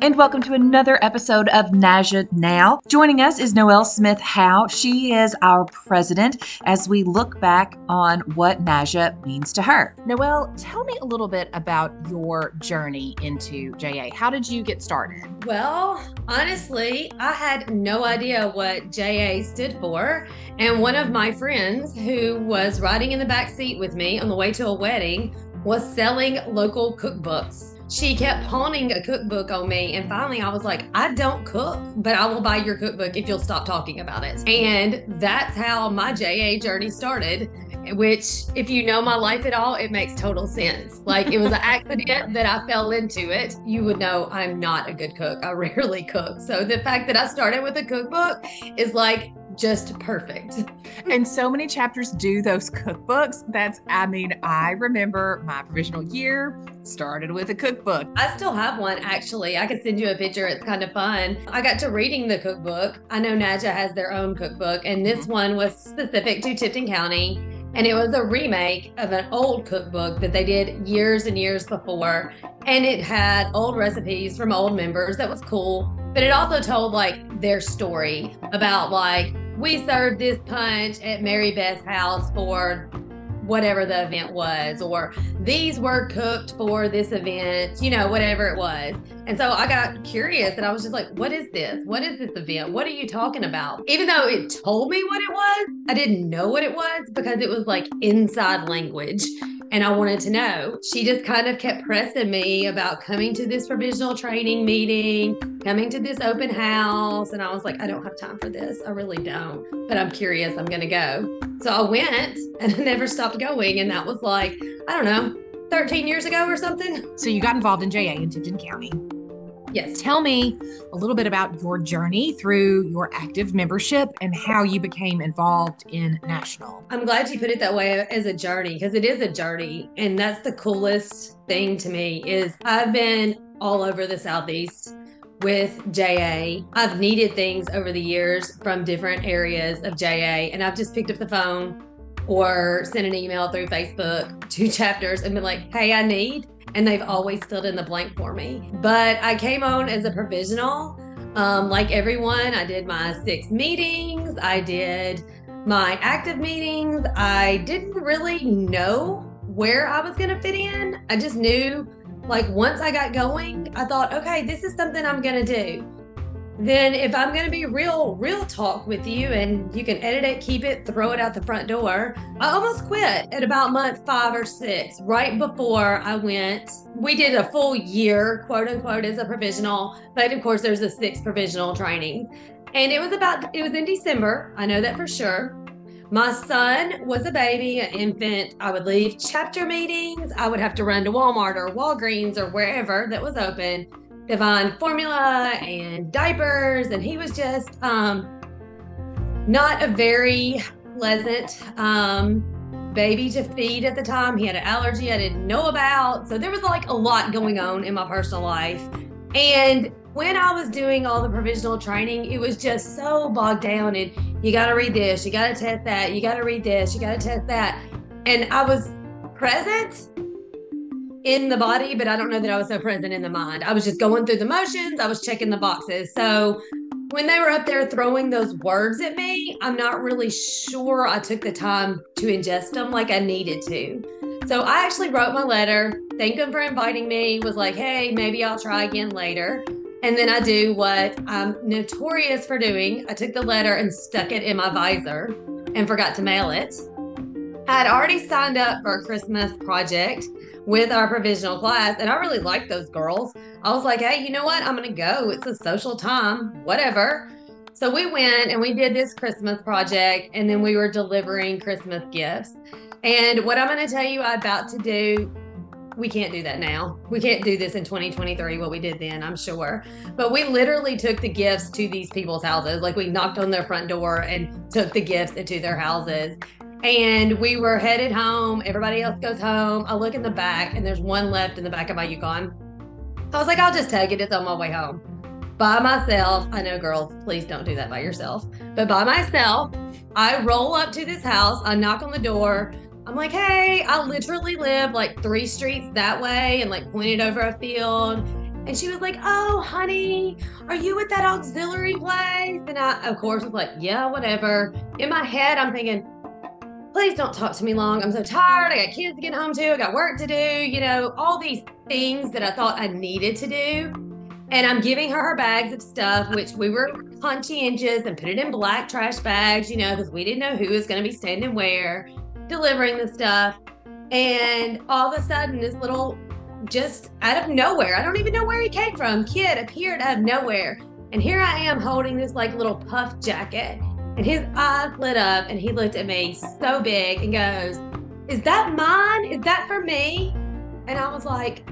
and welcome to another episode of Naja Now. Joining us is Noel Smith Howe. She is our president as we look back on what Naja means to her. Noel, tell me a little bit about your journey into JA. How did you get started? Well, honestly, I had no idea what JA stood for. And one of my friends who was riding in the back seat with me on the way to a wedding was selling local cookbooks. She kept pawning a cookbook on me, and finally I was like, I don't cook, but I will buy your cookbook if you'll stop talking about it. And that's how my JA journey started, which, if you know my life at all, it makes total sense. Like it was an accident that I fell into it. You would know I'm not a good cook, I rarely cook. So the fact that I started with a cookbook is like, just perfect. and so many chapters do those cookbooks. That's, I mean, I remember my provisional year started with a cookbook. I still have one actually. I could send you a picture. It's kind of fun. I got to reading the cookbook. I know Naja has their own cookbook, and this mm-hmm. one was specific to Tipton County. And it was a remake of an old cookbook that they did years and years before. And it had old recipes from old members. That was cool. But it also told like their story about like we served this punch at Mary Beth's house for whatever the event was, or these were cooked for this event, you know, whatever it was. And so I got curious and I was just like, what is this? What is this event? What are you talking about? Even though it told me what it was, I didn't know what it was because it was like inside language and I wanted to know. She just kind of kept pressing me about coming to this provisional training meeting, coming to this open house. And I was like, I don't have time for this. I really don't. But I'm curious. I'm going to go. So I went and I never stopped going. And that was like, I don't know, 13 years ago or something. So you got involved in JA in Tipton County. Yes. Tell me a little bit about your journey through your active membership and how you became involved in national. I'm glad you put it that way as a journey because it is a journey and that's the coolest thing to me is I've been all over the southeast with JA. I've needed things over the years from different areas of JA and I've just picked up the phone or sent an email through Facebook to chapters and been like, "Hey, I need and they've always filled in the blank for me. But I came on as a provisional. Um, like everyone, I did my six meetings, I did my active meetings. I didn't really know where I was going to fit in. I just knew, like, once I got going, I thought, okay, this is something I'm going to do then if I'm going to be real, real talk with you and you can edit it, keep it, throw it out the front door, I almost quit at about month five or six, right before I went. We did a full year, quote unquote, as a provisional, but of course, there's a six provisional training. And it was about, it was in December. I know that for sure. My son was a baby, an infant. I would leave chapter meetings. I would have to run to Walmart or Walgreens or wherever that was open Divine formula and diapers, and he was just um, not a very pleasant um, baby to feed at the time. He had an allergy I didn't know about. So there was like a lot going on in my personal life. And when I was doing all the provisional training, it was just so bogged down and you got to read this, you got to test that, you got to read this, you got to test that. And I was present, in the body, but I don't know that I was so present in the mind. I was just going through the motions, I was checking the boxes. So when they were up there throwing those words at me, I'm not really sure I took the time to ingest them like I needed to. So I actually wrote my letter, thanked them for inviting me, was like, hey, maybe I'll try again later. And then I do what I'm notorious for doing. I took the letter and stuck it in my visor and forgot to mail it. I had already signed up for a Christmas project with our provisional class. And I really liked those girls. I was like, hey, you know what? I'm going to go. It's a social time, whatever. So we went and we did this Christmas project, and then we were delivering Christmas gifts. And what I'm going to tell you about to do, we can't do that now. We can't do this in 2023, what we did then, I'm sure. But we literally took the gifts to these people's houses. Like we knocked on their front door and took the gifts into their houses. And we were headed home. Everybody else goes home. I look in the back, and there's one left in the back of my Yukon. I was like, I'll just take it. It's on my way home. By myself. I know, girls, please don't do that by yourself. But by myself, I roll up to this house. I knock on the door. I'm like, hey, I literally live like three streets that way and like pointed over a field. And she was like, Oh, honey, are you at that auxiliary place? And I, of course, was like, Yeah, whatever. In my head, I'm thinking, Please don't talk to me long. I'm so tired. I got kids to get home to. I got work to do. You know, all these things that I thought I needed to do. And I'm giving her her bags of stuff, which we were conscientious and put it in black trash bags, you know, because we didn't know who was going to be standing where, delivering the stuff. And all of a sudden, this little, just out of nowhere, I don't even know where he came from, kid appeared out of nowhere. And here I am holding this like little puff jacket. And his eyes lit up and he looked at me so big and goes, Is that mine? Is that for me? And I was like,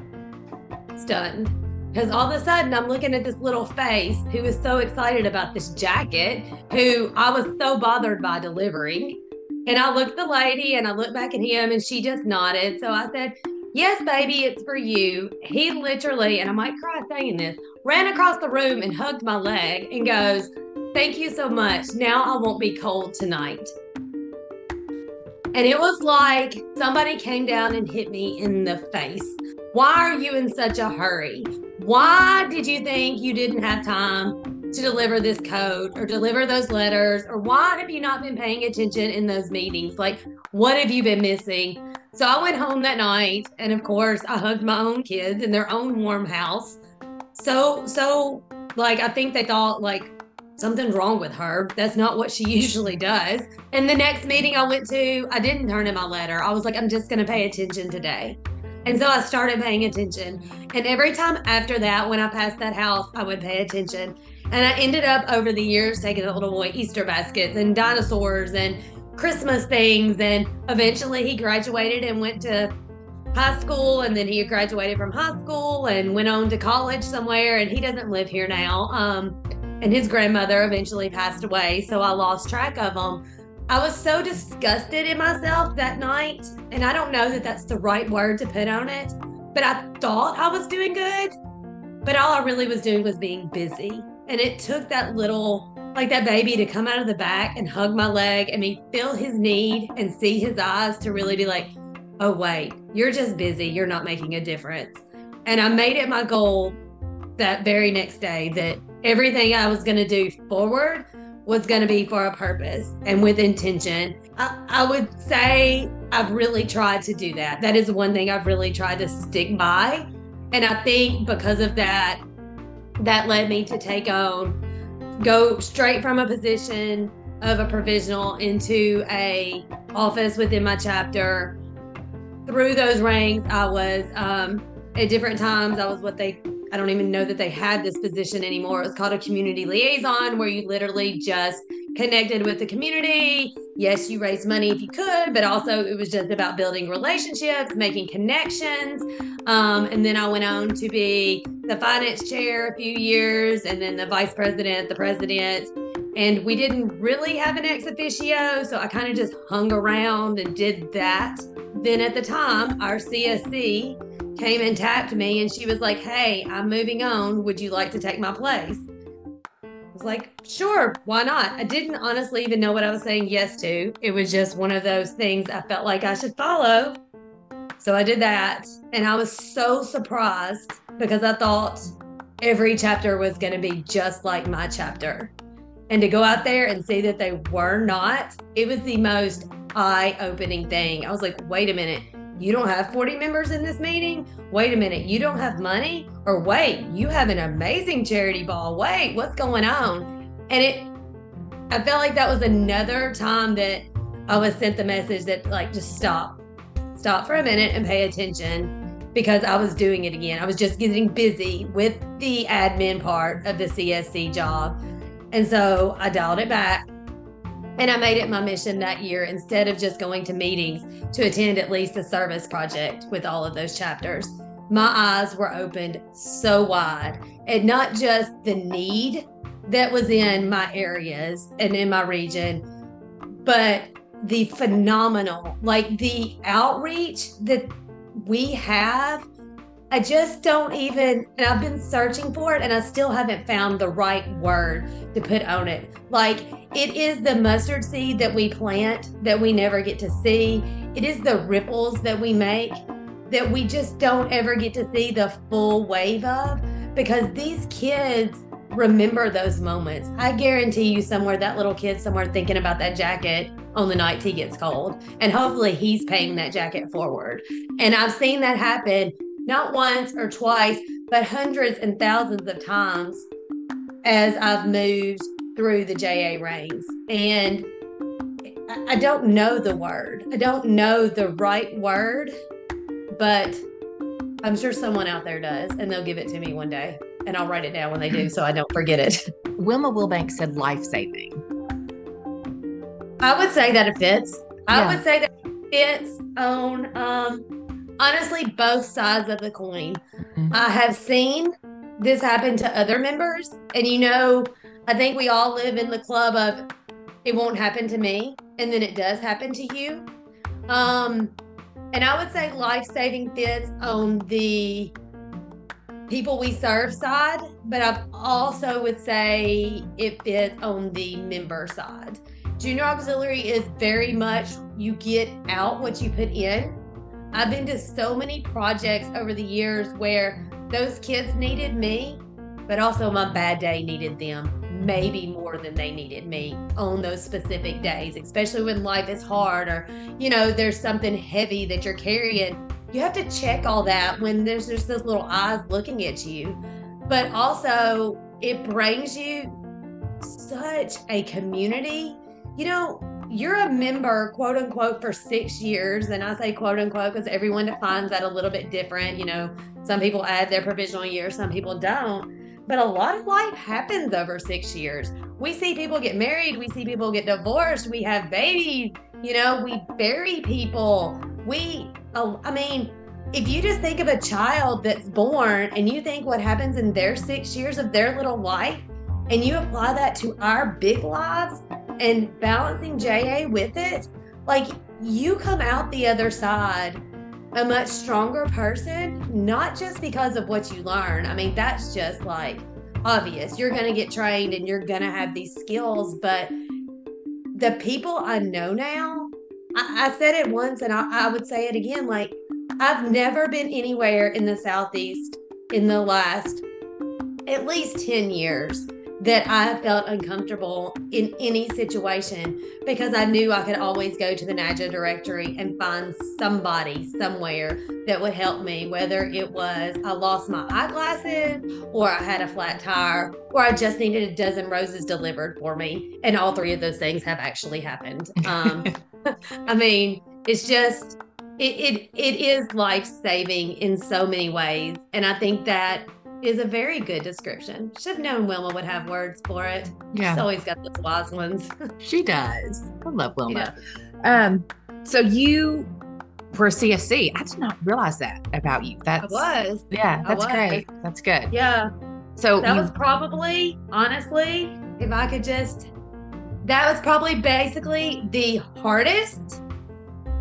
stunned. Because all of a sudden I'm looking at this little face who is so excited about this jacket, who I was so bothered by delivering. And I looked at the lady and I looked back at him and she just nodded. So I said, Yes, baby, it's for you. He literally, and I might cry saying this, ran across the room and hugged my leg and goes, Thank you so much. Now I won't be cold tonight. And it was like somebody came down and hit me in the face. Why are you in such a hurry? Why did you think you didn't have time to deliver this code or deliver those letters? Or why have you not been paying attention in those meetings? Like, what have you been missing? So I went home that night, and of course, I hugged my own kids in their own warm house. So, so, like, I think they thought, like, something's wrong with her. That's not what she usually does. And the next meeting I went to, I didn't turn in my letter. I was like, I'm just going to pay attention today. And so I started paying attention. And every time after that, when I passed that house, I would pay attention. And I ended up over the years taking the little boy Easter baskets and dinosaurs and Christmas things. And eventually he graduated and went to high school. And then he graduated from high school and went on to college somewhere. And he doesn't live here now. Um, and his grandmother eventually passed away. So I lost track of him. I was so disgusted in myself that night. And I don't know that that's the right word to put on it, but I thought I was doing good. But all I really was doing was being busy. And it took that little, like that baby, to come out of the back and hug my leg and me feel his need and see his eyes to really be like, oh, wait, you're just busy. You're not making a difference. And I made it my goal that very next day that everything I was going to do forward was going to be for a purpose and with intention. I, I, would say I've really tried to do that. That is one thing I've really tried to stick by. And I think because of that, that led me to take on, go straight from a position of a provisional into a office within my chapter. Through those ranks, I was um, at different times, I was what they I don't even know that they had this position anymore. It was called a community liaison, where you literally just connected with the community. Yes, you raised money if you could, but also it was just about building relationships, making connections. Um, and then I went on to be the finance chair a few years, and then the vice president, the president. And we didn't really have an ex officio, so I kind of just hung around and did that. Then at the time, our CSC came and tapped me and she was like, Hey, I'm moving on. Would you like to take my place? I was like, Sure, why not? I didn't honestly even know what I was saying yes to. It was just one of those things I felt like I should follow. So I did that. And I was so surprised because I thought every chapter was going to be just like my chapter. And to go out there and see that they were not, it was the most eye opening thing. I was like, wait a minute you don't have 40 members in this meeting? Wait a minute, you don't have money? Or wait, you have an amazing charity ball. Wait, what's going on? And it, I felt like that was another time that I was sent the message that, like, just stop, stop for a minute and pay attention because I was doing it again. I was just getting busy with the admin part of the CSC job. And so I dialed it back and I made it my mission that year, instead of just going to meetings, to attend at least a service project with all of those chapters. My eyes were opened so wide, and not just the need that was in my areas and in my region, but the phenomenal, like the outreach that we have I just don't even, and I've been searching for it and I still haven't found the right word to put on it. Like, it is the mustard seed that we plant that we never get to see. It is the ripples that we make that we just don't ever get to see the full wave of because these kids remember those moments. I guarantee you, somewhere that little kid somewhere thinking about that jacket on the night he gets cold, and hopefully he's paying that jacket forward. And I've seen that happen not once or twice, but hundreds and thousands of times as I've moved through the JA ranks. And I don't know the word. I don't know the right word, but I'm sure someone out there does, and they'll give it to me one day. And I'll write it down when they do so I don't forget it. Wilma Wilbank said life saving. I would say that it fits. I would say that it fits on um honestly both sides of the coin. Mm-hmm. I have seen this happen to other members, and you know, I think we all live in the club of it won't happen to me, and then it does happen to you. Um, and I would say life saving fits on the people we serve side, but I also would say it fits on the member side. Junior Auxiliary is very much you get out what you put in. I've been to so many projects over the years where those kids needed me, but also my bad day needed them maybe more than they needed me on those specific days, especially when life is hard or, you know, there's something heavy that you're carrying. You have to check all that when there's just those little eyes looking at you. But also, it brings you such a community. You know, you're a member, quote unquote, for six years. And I say quote unquote because everyone defines that a little bit different. You know, some people add their provisional year, some people don't but a lot of life happens over six years. We see people get married, we see people get divorced, we have babies, you know, we bury people. We, uh, I mean, if you just think of a child that's born and you think what happens in their six years of their little life, and you apply that to our big lives and balancing JA with it, like you come out the other side a much stronger person, not just because of what you learn. I mean, that's just like obvious. You're going to get trained and you're going to have these skills, but the people I know now, I, I said it once and I, I would say it again like, I've never been anywhere in the Southeast in the last at least 10 years that I felt uncomfortable in any situation because I knew I could always go to the NAJA directory and find somebody somewhere that would help me, whether it was I lost my eyeglasses or I had a flat tire or I just needed a dozen roses delivered for me. And all three of those things have actually happened. Um, I mean, it's just, it, it, it is life saving in so many ways. And I think that is a very good description. Should have known Wilma would have words for it. Yeah. She's always got those wise ones. she does. I love Wilma. Yeah. Um, so you were a CSC. I did not realize that about you. That's I was. Yeah, that's was. great. That's good. Yeah. So that you, was probably, honestly, if I could just that was probably basically the hardest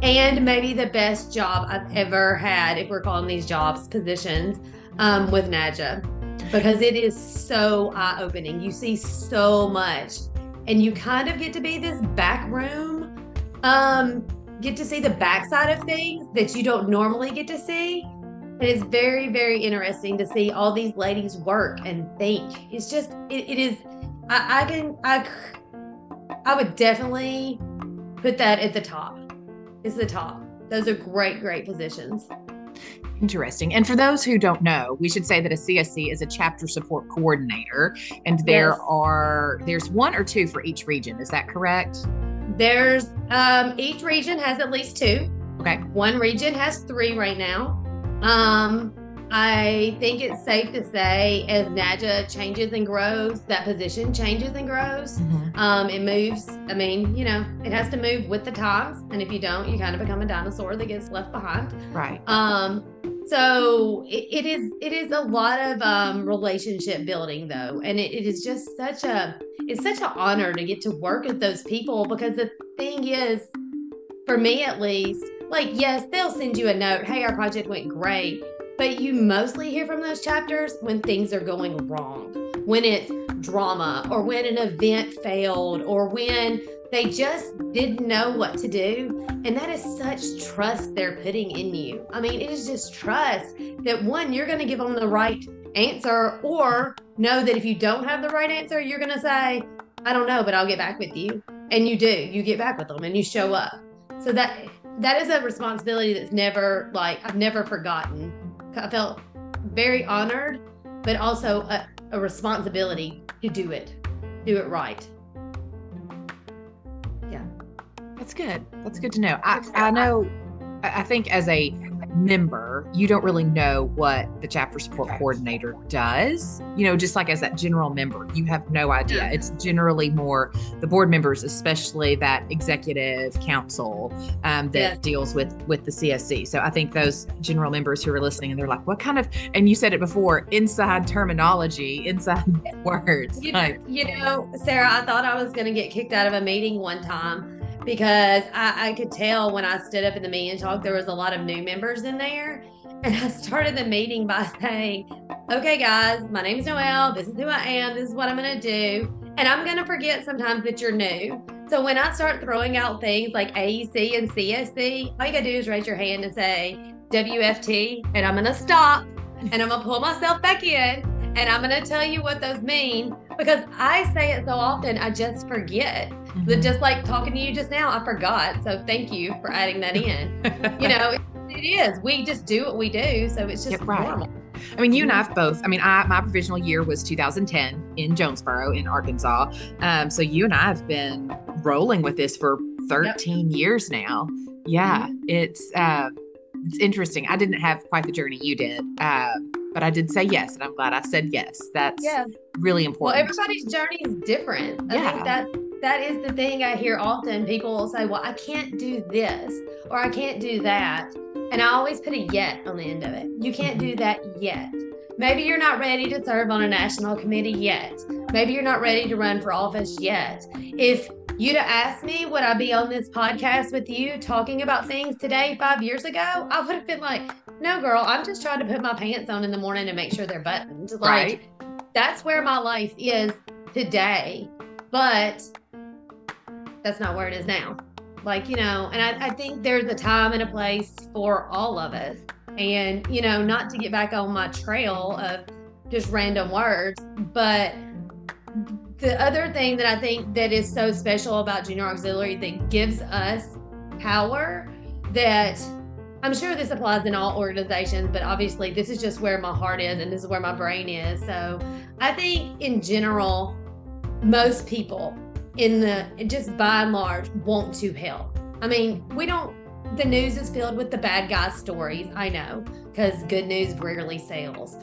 and maybe the best job I've ever had, if we're calling these jobs positions um, with NAJA because it is so eye opening. You see so much, and you kind of get to be this back room, um, get to see the backside of things that you don't normally get to see. And it's very, very interesting to see all these ladies work and think. It's just, it, it is, I, I can, I, I would definitely put that at the top. It's the top. Those are great, great positions. Interesting. And for those who don't know, we should say that a CSC is a chapter support coordinator, and there yes. are there's one or two for each region. Is that correct? There's um, each region has at least two. Okay. One region has three right now. Um, I think it's safe to say as NAJA changes and grows, that position changes and grows. Mm-hmm. Um, it moves. I mean, you know, it has to move with the times, and if you don't, you kind of become a dinosaur that gets left behind. Right. Um, so it, it is it is a lot of um, relationship building though, and it, it is just such a it's such an honor to get to work with those people because the thing is, for me at least, like yes, they'll send you a note, hey, our project went great but you mostly hear from those chapters when things are going wrong, when it's drama, or when an event failed, or when they just didn't know what to do. And that is such trust they're putting in you. I mean, it is just trust that one, you're going to give them the right answer or know that if you don't have the right answer, you're going to say, I don't know, but I'll get back with you. And you do, you get back with them and you show up. So that that is a responsibility that's never like I've never forgotten. I felt very honored, but also a, a responsibility to do it, do it right. Yeah. That's good. That's good to know. I, I know, I think as a member, you don't really know what the chapter support coordinator does. You know, just like as that general member, you have no idea. Yeah. It's generally more the board members, especially that executive council um, that yes. deals with with the CSC. So I think those general members who are listening and they're like, "What kind of?" And you said it before, inside terminology, inside words. You, like, you know, Sarah, I thought I was going to get kicked out of a meeting one time because I, I could tell when I stood up in the meeting talk, there was a lot of new members in there. And I started the meeting by saying, okay, guys, my name is Noel. This is who I am. This is what I'm going to do. And I'm going to forget sometimes that you're new. So when I start throwing out things like AEC and CSC, all you got to do is raise your hand and say WFT, and I'm going to stop and I'm going to pull myself back in and I'm going to tell you what those mean because I say it so often, I just forget. Mm-hmm. Just like talking to you just now, I forgot. So thank you for adding that in. you know, it, is. We just do what we do. So it's just right. normal. I mean, you and I've both. I mean, I my provisional year was 2010 in Jonesboro, in Arkansas. Um, so you and I have been rolling with this for 13 yep. years now. Yeah, mm-hmm. it's uh, it's interesting. I didn't have quite the journey you did. Um, but I did say yes, and I'm glad I said yes. That's yeah. really important. Well, everybody's journey is different. I yeah. think that that is the thing I hear often. People will say, "Well, I can't do this or I can't do that," and I always put a yet on the end of it. You can't do mm-hmm. that yet. Maybe you're not ready to serve on a national committee yet. Maybe you're not ready to run for office yet. If you'd have asked me, would I be on this podcast with you talking about things today five years ago? I would have been like, no, girl, I'm just trying to put my pants on in the morning and make sure they're buttoned. Like, right. that's where my life is today. But that's not where it is now. Like, you know, and I, I think there's a time and a place for all of us. And, you know, not to get back on my trail of just random words, but the other thing that I think that is so special about junior auxiliary that gives us power that I'm sure this applies in all organizations, but obviously this is just where my heart is and this is where my brain is. So I think in general, most people in the just by and large want to help. I mean, we don't the news is filled with the bad guy stories, I know, because good news rarely sells.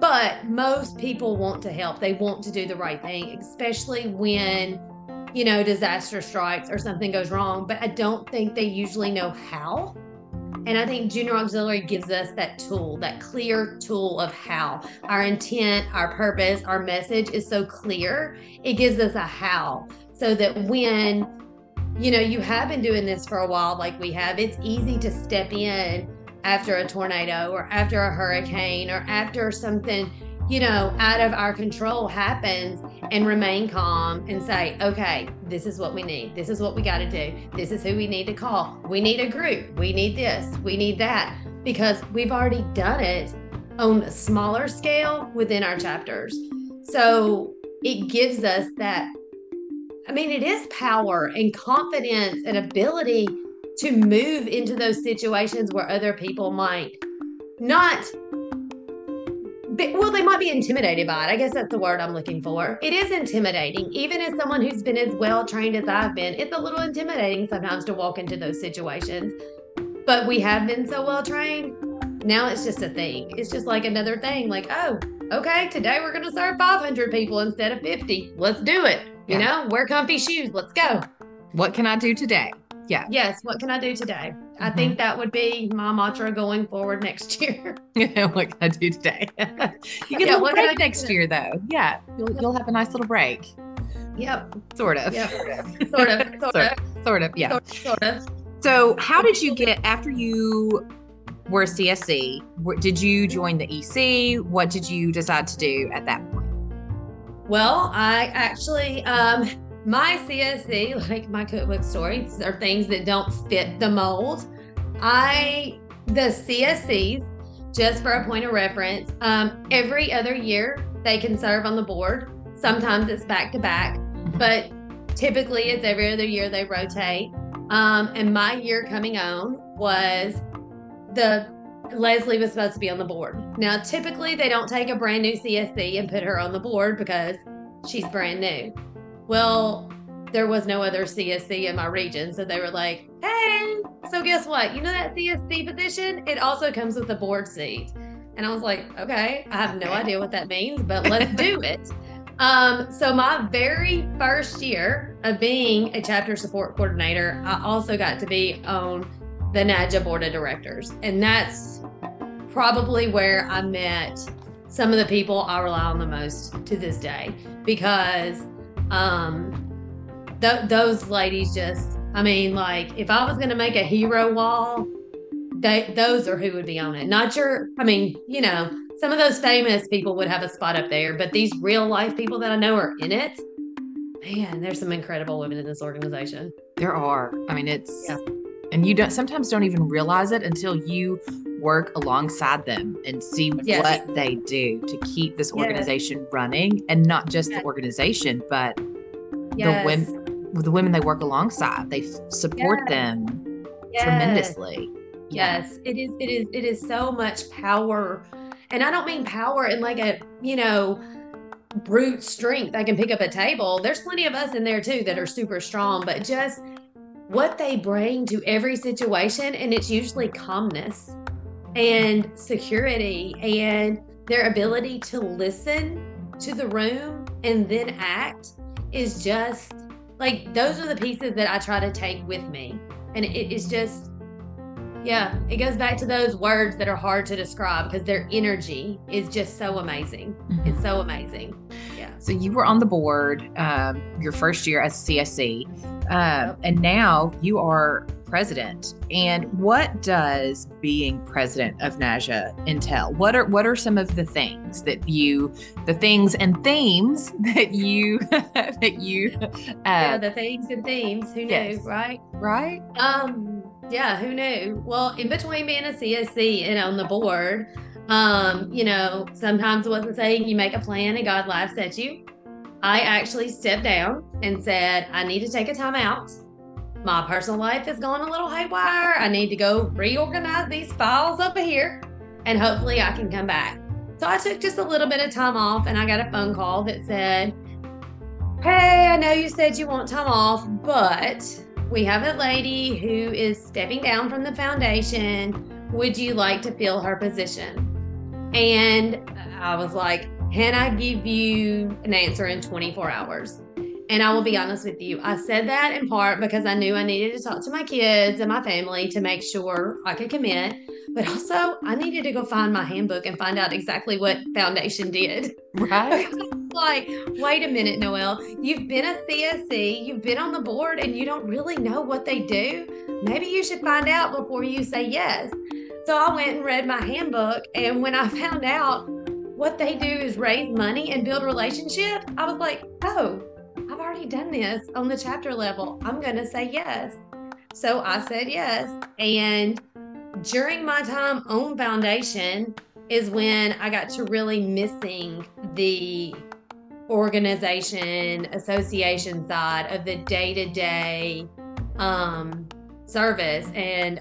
But most people want to help. They want to do the right thing, especially when, you know, disaster strikes or something goes wrong. But I don't think they usually know how. And I think Junior Auxiliary gives us that tool, that clear tool of how our intent, our purpose, our message is so clear. It gives us a how so that when you know you have been doing this for a while like we have, it's easy to step in after a tornado or after a hurricane or after something you know, out of our control happens and remain calm and say, okay, this is what we need. This is what we got to do. This is who we need to call. We need a group. We need this. We need that because we've already done it on a smaller scale within our chapters. So it gives us that. I mean, it is power and confidence and ability to move into those situations where other people might not well, they might be intimidated by it. I guess that's the word I'm looking for. It is intimidating. Even as someone who's been as well trained as I've been, it's a little intimidating sometimes to walk into those situations. But we have been so well trained. Now it's just a thing. It's just like another thing. Like, oh, okay, today we're going to serve 500 people instead of 50. Let's do it. You yeah. know, wear comfy shoes. Let's go. What can I do today? Yeah. Yes. What can I do today? Mm-hmm. I think that would be my mantra going forward next year. what can I do today? you get yeah, a little break next year, though. Yeah. You'll, you'll have a nice little break. Yep. Sort of. Yep. sort of. Sort of. Sort of. Sort of. Yeah. Sort, sort of. So, how did you get after you were CSC? Did you join the EC? What did you decide to do at that point? Well, I actually um, my CSC, like my cookbook stories, are things that don't fit the mold. I, the CSCs just for a point of reference, um, every other year they can serve on the board. Sometimes it's back to back, but typically it's every other year they rotate. Um, and my year coming on was the Leslie was supposed to be on the board. Now, typically they don't take a brand new CSC and put her on the board because she's brand new. Well, there was no other CSC in my region. So they were like, hey, so guess what? You know that CSC position? It also comes with a board seat. And I was like, okay, I have no idea what that means, but let's do it. Um, so my very first year of being a chapter support coordinator, I also got to be on the NAJA board of directors. And that's probably where I met some of the people I rely on the most to this day because um, th- those ladies just, I mean, like if I was going to make a hero wall, they, those are who would be on it. Not your, I mean, you know, some of those famous people would have a spot up there, but these real life people that I know are in it. Man, there's some incredible women in this organization. There are. I mean, it's, yeah. And you don't sometimes don't even realize it until you work alongside them and see yes. what they do to keep this organization yes. running and not just yes. the organization, but the women, the women they work alongside. They support them tremendously. Yes, it is. It is. It is so much power and I don't mean power in like a, you know, brute strength. I can pick up a table. There's plenty of us in there too that are super strong, but just what they bring to every situation. And it's usually calmness and security and their ability to listen to the room and then act is just like those are the pieces that I try to take with me. And it is just yeah, it goes back to those words that are hard to describe because their energy is just so amazing. Mm-hmm. It's so amazing. Yeah. So you were on the board um, your first year as CSC, yep. and now you are president. And what does being president of NAJA entail? What are what are some of the things that you, the things and themes that you that you? Uh, yeah, the things and themes. Who yes. right? Right. Um yeah, who knew? Well, in between being a CSC and on the board, um, you know, sometimes the saying? You make a plan and God laughs at you. I actually stepped down and said, I need to take a time out. My personal life has gone a little haywire. I need to go reorganize these files up here and hopefully I can come back. So I took just a little bit of time off and I got a phone call that said, Hey, I know you said you want time off, but we have a lady who is stepping down from the foundation. Would you like to fill her position? And I was like, Can I give you an answer in 24 hours? And I will be mm-hmm. honest with you, I said that in part because I knew I needed to talk to my kids and my family to make sure I could commit. But also, I needed to go find my handbook and find out exactly what foundation did. Right. like, wait a minute, Noel, you've been a CSC, you've been on the board, and you don't really know what they do. Maybe you should find out before you say yes. So I went and read my handbook, and when I found out what they do is raise money and build relationships, I was like, oh, I've already done this on the chapter level. I'm going to say yes. So I said yes. And during my time on foundation is when I got to really missing the organization, association side of the day to day service and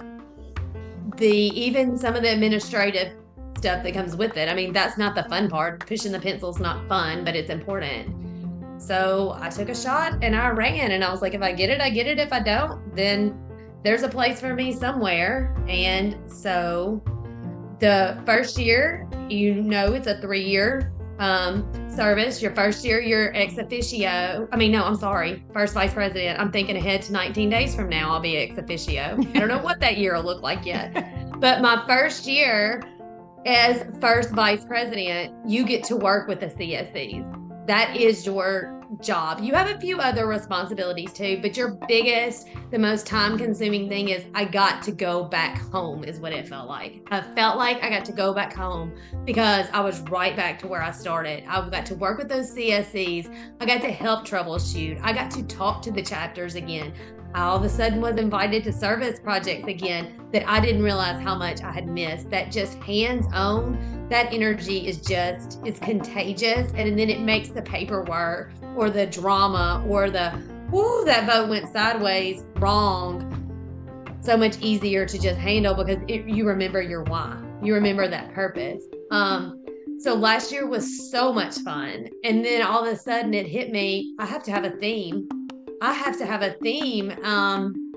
the even some of the administrative stuff that comes with it. I mean, that's not the fun part. Pushing the pencil's not fun, but it's important. So I took a shot and I ran and I was like, if I get it, I get it. If I don't, then there's a place for me somewhere. And so the first year, you know, it's a three year um, service. Your first year, you're ex officio. I mean, no, I'm sorry, first vice president. I'm thinking ahead to 19 days from now, I'll be ex officio. I don't know what that year will look like yet. But my first year as first vice president, you get to work with the CSCs. That is your job. You have a few other responsibilities too, but your biggest, the most time consuming thing is I got to go back home, is what it felt like. I felt like I got to go back home because I was right back to where I started. I got to work with those CSCs. I got to help troubleshoot. I got to talk to the chapters again. I all of a sudden was invited to service projects again that I didn't realize how much I had missed. That just hands on, that energy is just, it's contagious. And then it makes the paperwork or the drama or the, whoo, that vote went sideways wrong so much easier to just handle because it, you remember your why, you remember that purpose. Um, so last year was so much fun. And then all of a sudden it hit me I have to have a theme. I have to have a theme. Um,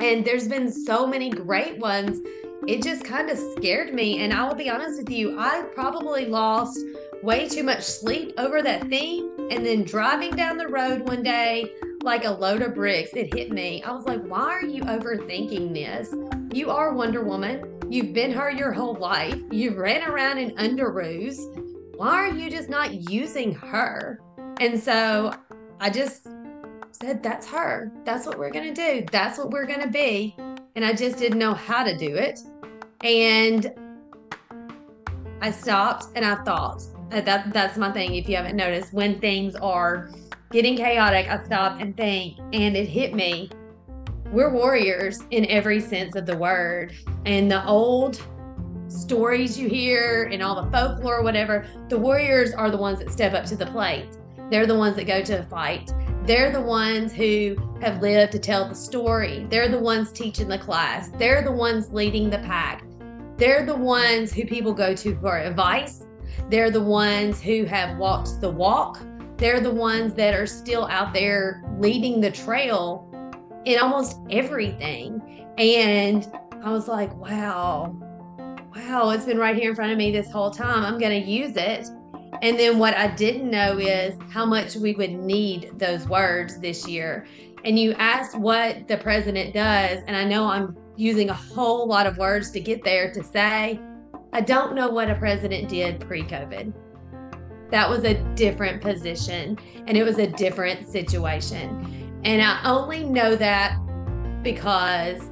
and there's been so many great ones. It just kind of scared me. And I will be honest with you, I probably lost way too much sleep over that theme. And then driving down the road one day, like a load of bricks, it hit me. I was like, why are you overthinking this? You are Wonder Woman. You've been her your whole life. You've ran around in underoos. Why are you just not using her? And so I just said, That's her. That's what we're going to do. That's what we're going to be. And I just didn't know how to do it. And I stopped and I thought, uh, that that's my thing. If you haven't noticed, when things are getting chaotic, I stop and think, and it hit me we're warriors in every sense of the word. And the old stories you hear and all the folklore, whatever, the warriors are the ones that step up to the plate. They're the ones that go to fight. They're the ones who have lived to tell the story. They're the ones teaching the class. They're the ones leading the pack. They're the ones who people go to for advice. They're the ones who have walked the walk. They're the ones that are still out there leading the trail in almost everything. And I was like, wow, wow, it's been right here in front of me this whole time. I'm going to use it. And then what I didn't know is how much we would need those words this year. And you asked what the president does. And I know I'm using a whole lot of words to get there to say, I don't know what a president did pre COVID. That was a different position and it was a different situation. And I only know that because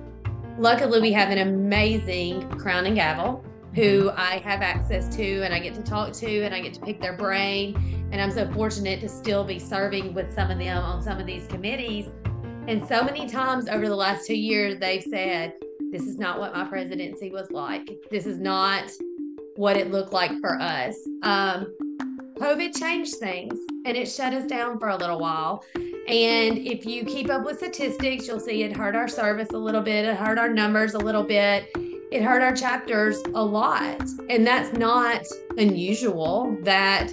luckily we have an amazing crown and gavel who I have access to and I get to talk to and I get to pick their brain. And I'm so fortunate to still be serving with some of them on some of these committees. And so many times over the last two years, they've said, This is not what my presidency was like. This is not what it looked like for us. Um, COVID changed things and it shut us down for a little while. And if you keep up with statistics, you'll see it hurt our service a little bit, it hurt our numbers a little bit, it hurt our chapters a lot. And that's not unusual. That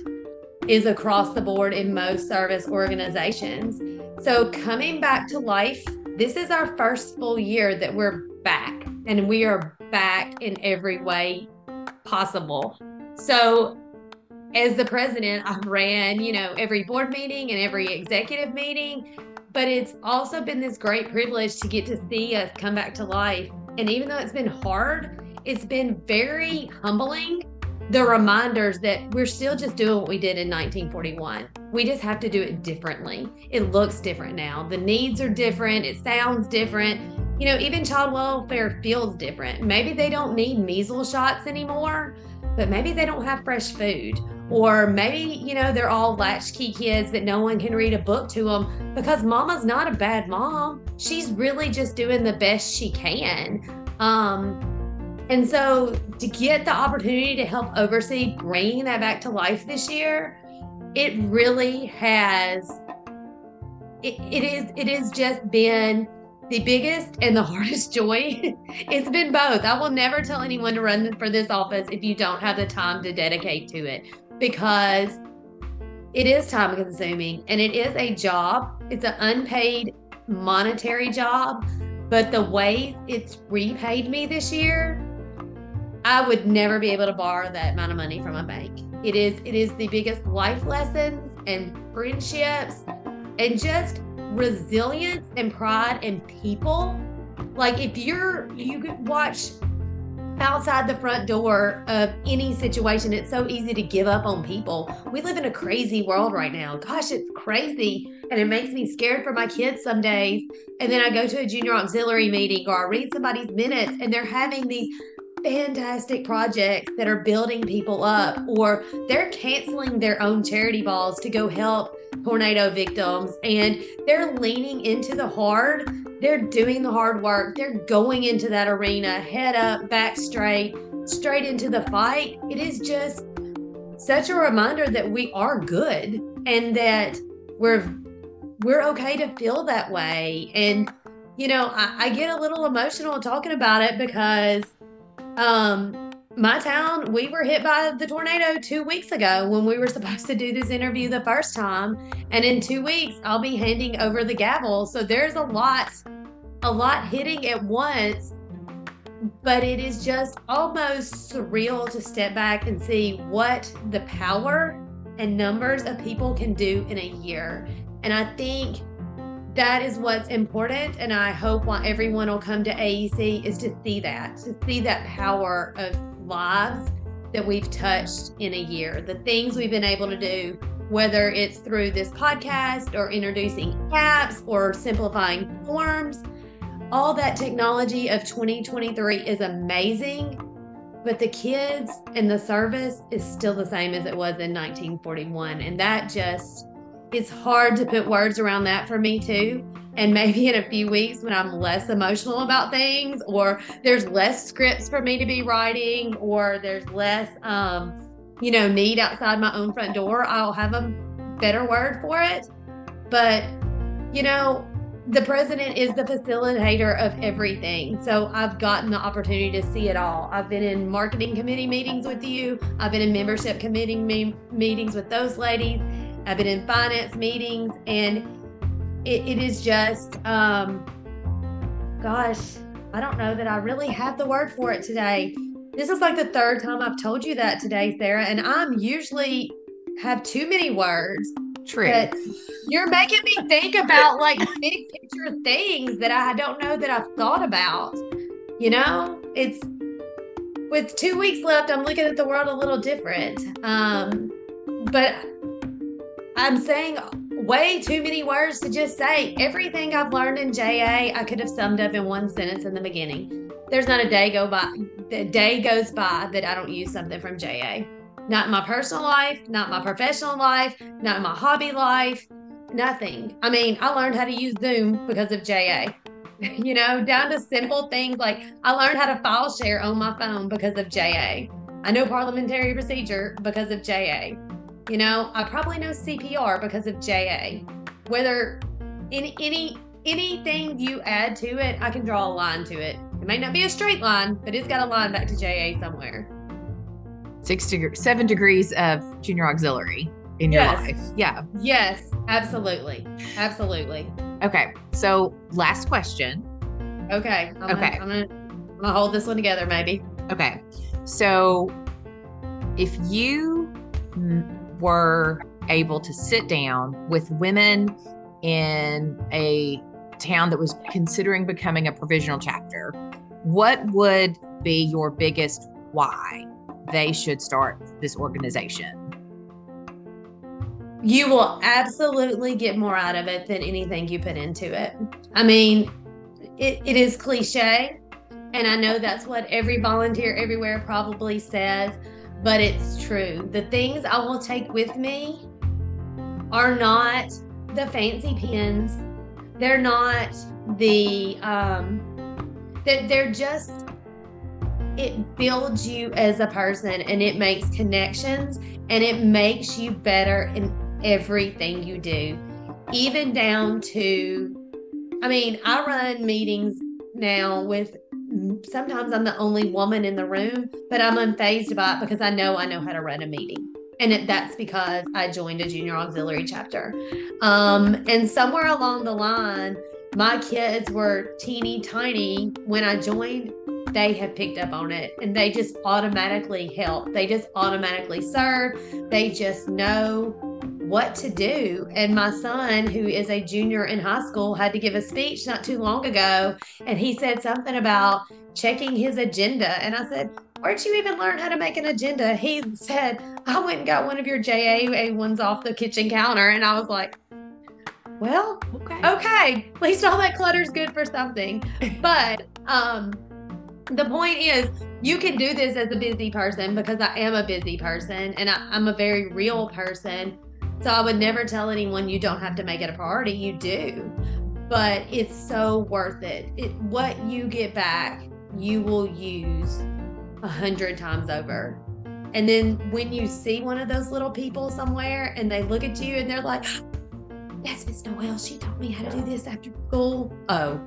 is across the board in most service organizations. So, coming back to life, this is our first full year that we're back, and we are back in every way possible. So, as the president, I've ran, you know, every board meeting and every executive meeting. But it's also been this great privilege to get to see us come back to life. And even though it's been hard, it's been very humbling. The reminders that we're still just doing what we did in 1941. We just have to do it differently. It looks different now. The needs are different. It sounds different. You know, even child welfare feels different. Maybe they don't need measles shots anymore, but maybe they don't have fresh food or maybe, you know, they're all latchkey kids that no one can read a book to them because mama's not a bad mom. She's really just doing the best she can. Um, and so to get the opportunity to help oversee bringing that back to life this year, it really has it, it is it has just been the biggest and the hardest joy. it's been both. I will never tell anyone to run for this office if you don't have the time to dedicate to it because it is time consuming and it is a job. It's an unpaid monetary job, but the way it's repaid me this year, I would never be able to borrow that amount of money from a bank. It is it is the biggest life lessons and friendships and just resilience and pride and people. Like if you're you could watch outside the front door of any situation. It's so easy to give up on people. We live in a crazy world right now. Gosh, it's crazy. And it makes me scared for my kids some days. And then I go to a junior auxiliary meeting or I read somebody's minutes and they're having these fantastic projects that are building people up, or they're canceling their own charity balls to go help tornado victims and they're leaning into the hard. They're doing the hard work. They're going into that arena, head up, back straight, straight into the fight. It is just such a reminder that we are good and that we're we're okay to feel that way. And you know, I, I get a little emotional talking about it because um my town, we were hit by the tornado two weeks ago when we were supposed to do this interview the first time. And in two weeks, I'll be handing over the gavel. So there's a lot, a lot hitting at once. But it is just almost surreal to step back and see what the power and numbers of people can do in a year. And I think that is what's important. And I hope why everyone will come to AEC is to see that, to see that power of lives that we've touched in a year, the things we've been able to do, whether it's through this podcast or introducing apps or simplifying forms. All that technology of 2023 is amazing, but the kids and the service is still the same as it was in 1941. And that just, it's hard to put words around that for me too. And maybe in a few weeks when I'm less emotional about things, or there's less scripts for me to be writing, or there's less, um, you know, need outside my own front door, I'll have a better word for it. But, you know, the president is the facilitator of everything. So I've gotten the opportunity to see it all. I've been in marketing committee meetings with you, I've been in membership committee me- meetings with those ladies, I've been in finance meetings, and it, it is just, um, gosh, I don't know that I really have the word for it today. This is like the third time I've told you that today, Sarah, and I'm usually have too many words. True. You're making me think about like big picture things that I don't know that I've thought about. You know, it's with two weeks left, I'm looking at the world a little different. Um, but I'm saying way too many words to just say. Everything I've learned in JA, I could have summed up in one sentence in the beginning. There's not a day go by, the day goes by that I don't use something from JA. Not in my personal life, not my professional life, not in my hobby life, nothing. I mean, I learned how to use Zoom because of JA. you know, down to simple things like I learned how to file share on my phone because of JA. I know parliamentary procedure because of JA. You know, I probably know CPR because of JA. Whether in any anything you add to it, I can draw a line to it. It may not be a straight line, but it's got a line back to JA somewhere. Six degrees, seven degrees of junior auxiliary in your life. Yeah. Yes, absolutely. Absolutely. Okay. So last question. Okay. I'm Okay. Gonna, I'm, gonna, I'm gonna hold this one together, maybe. Okay. So if you were able to sit down with women in a town that was considering becoming a provisional chapter, what would be your biggest why they should start this organization? You will absolutely get more out of it than anything you put into it. I mean, it, it is cliche, and I know that's what every volunteer everywhere probably says, but it's true. The things I will take with me are not the fancy pins. They're not the um that they're just it builds you as a person and it makes connections and it makes you better in everything you do, even down to, I mean, I run meetings now with sometimes I'm the only woman in the room, but I'm unfazed by it because I know I know how to run a meeting. And it, that's because I joined a junior auxiliary chapter. Um, and somewhere along the line, my kids were teeny tiny when I joined they have picked up on it and they just automatically help. They just automatically serve. They just know what to do. And my son, who is a junior in high school, had to give a speech not too long ago. And he said something about checking his agenda. And I said, Where'd you even learn how to make an agenda? He said, I went and got one of your JAA ones off the kitchen counter. And I was like, Well, Okay. okay at least all that clutter is good for something but um the point is, you can do this as a busy person because I am a busy person and I, I'm a very real person. So I would never tell anyone you don't have to make it a priority. You do, but it's so worth it. it what you get back, you will use a hundred times over. And then when you see one of those little people somewhere and they look at you and they're like, That's Miss Noel. She taught me how to do this after school. Oh,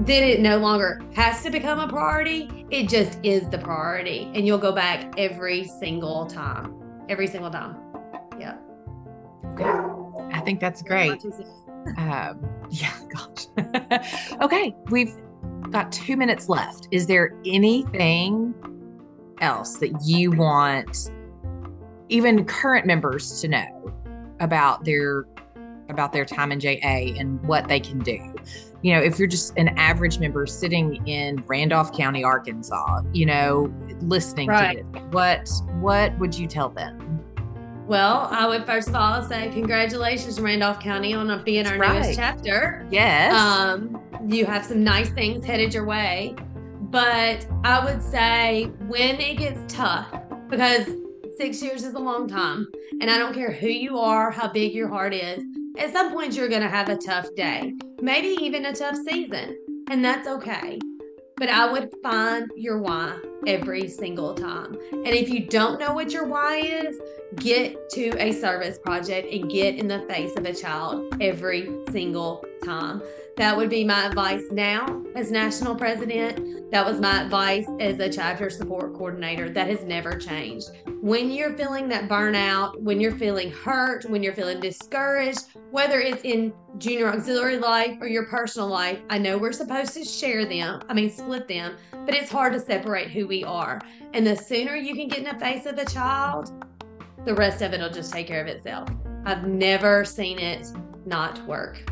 then it no longer has to become a priority. It just is the priority. And you'll go back every single time. Every single time. Yeah. I think that's great. Um, yeah, gosh. okay, we've got two minutes left. Is there anything else that you want even current members to know about their about their time in JA and what they can do? you know, if you're just an average member sitting in Randolph County, Arkansas, you know, listening right. to it, what what would you tell them? Well, I would first of all say congratulations, Randolph County, on being our right. newest chapter. Yes. Um, you have some nice things headed your way, but I would say when it gets tough, because six years is a long time, and I don't care who you are, how big your heart is at some point, you're going to have a tough day, maybe even a tough season, and that's okay. But I would find your why every single time. And if you don't know what your why is, get to a service project and get in the face of a child every single time. That would be my advice now as national president. That was my advice as a chapter support coordinator. That has never changed. When you're feeling that burnout, when you're feeling hurt, when you're feeling discouraged, whether it's in junior auxiliary life or your personal life, I know we're supposed to share them, I mean, split them, but it's hard to separate who we are. And the sooner you can get in the face of a child, the rest of it will just take care of itself. I've never seen it not work.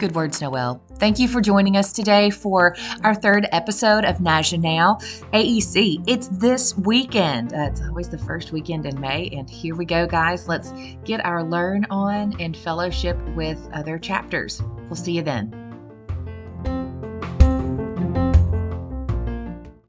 Good words, Noel. Thank you for joining us today for our third episode of NAJA Now AEC. It's this weekend. Uh, it's always the first weekend in May. And here we go, guys. Let's get our learn on and fellowship with other chapters. We'll see you then.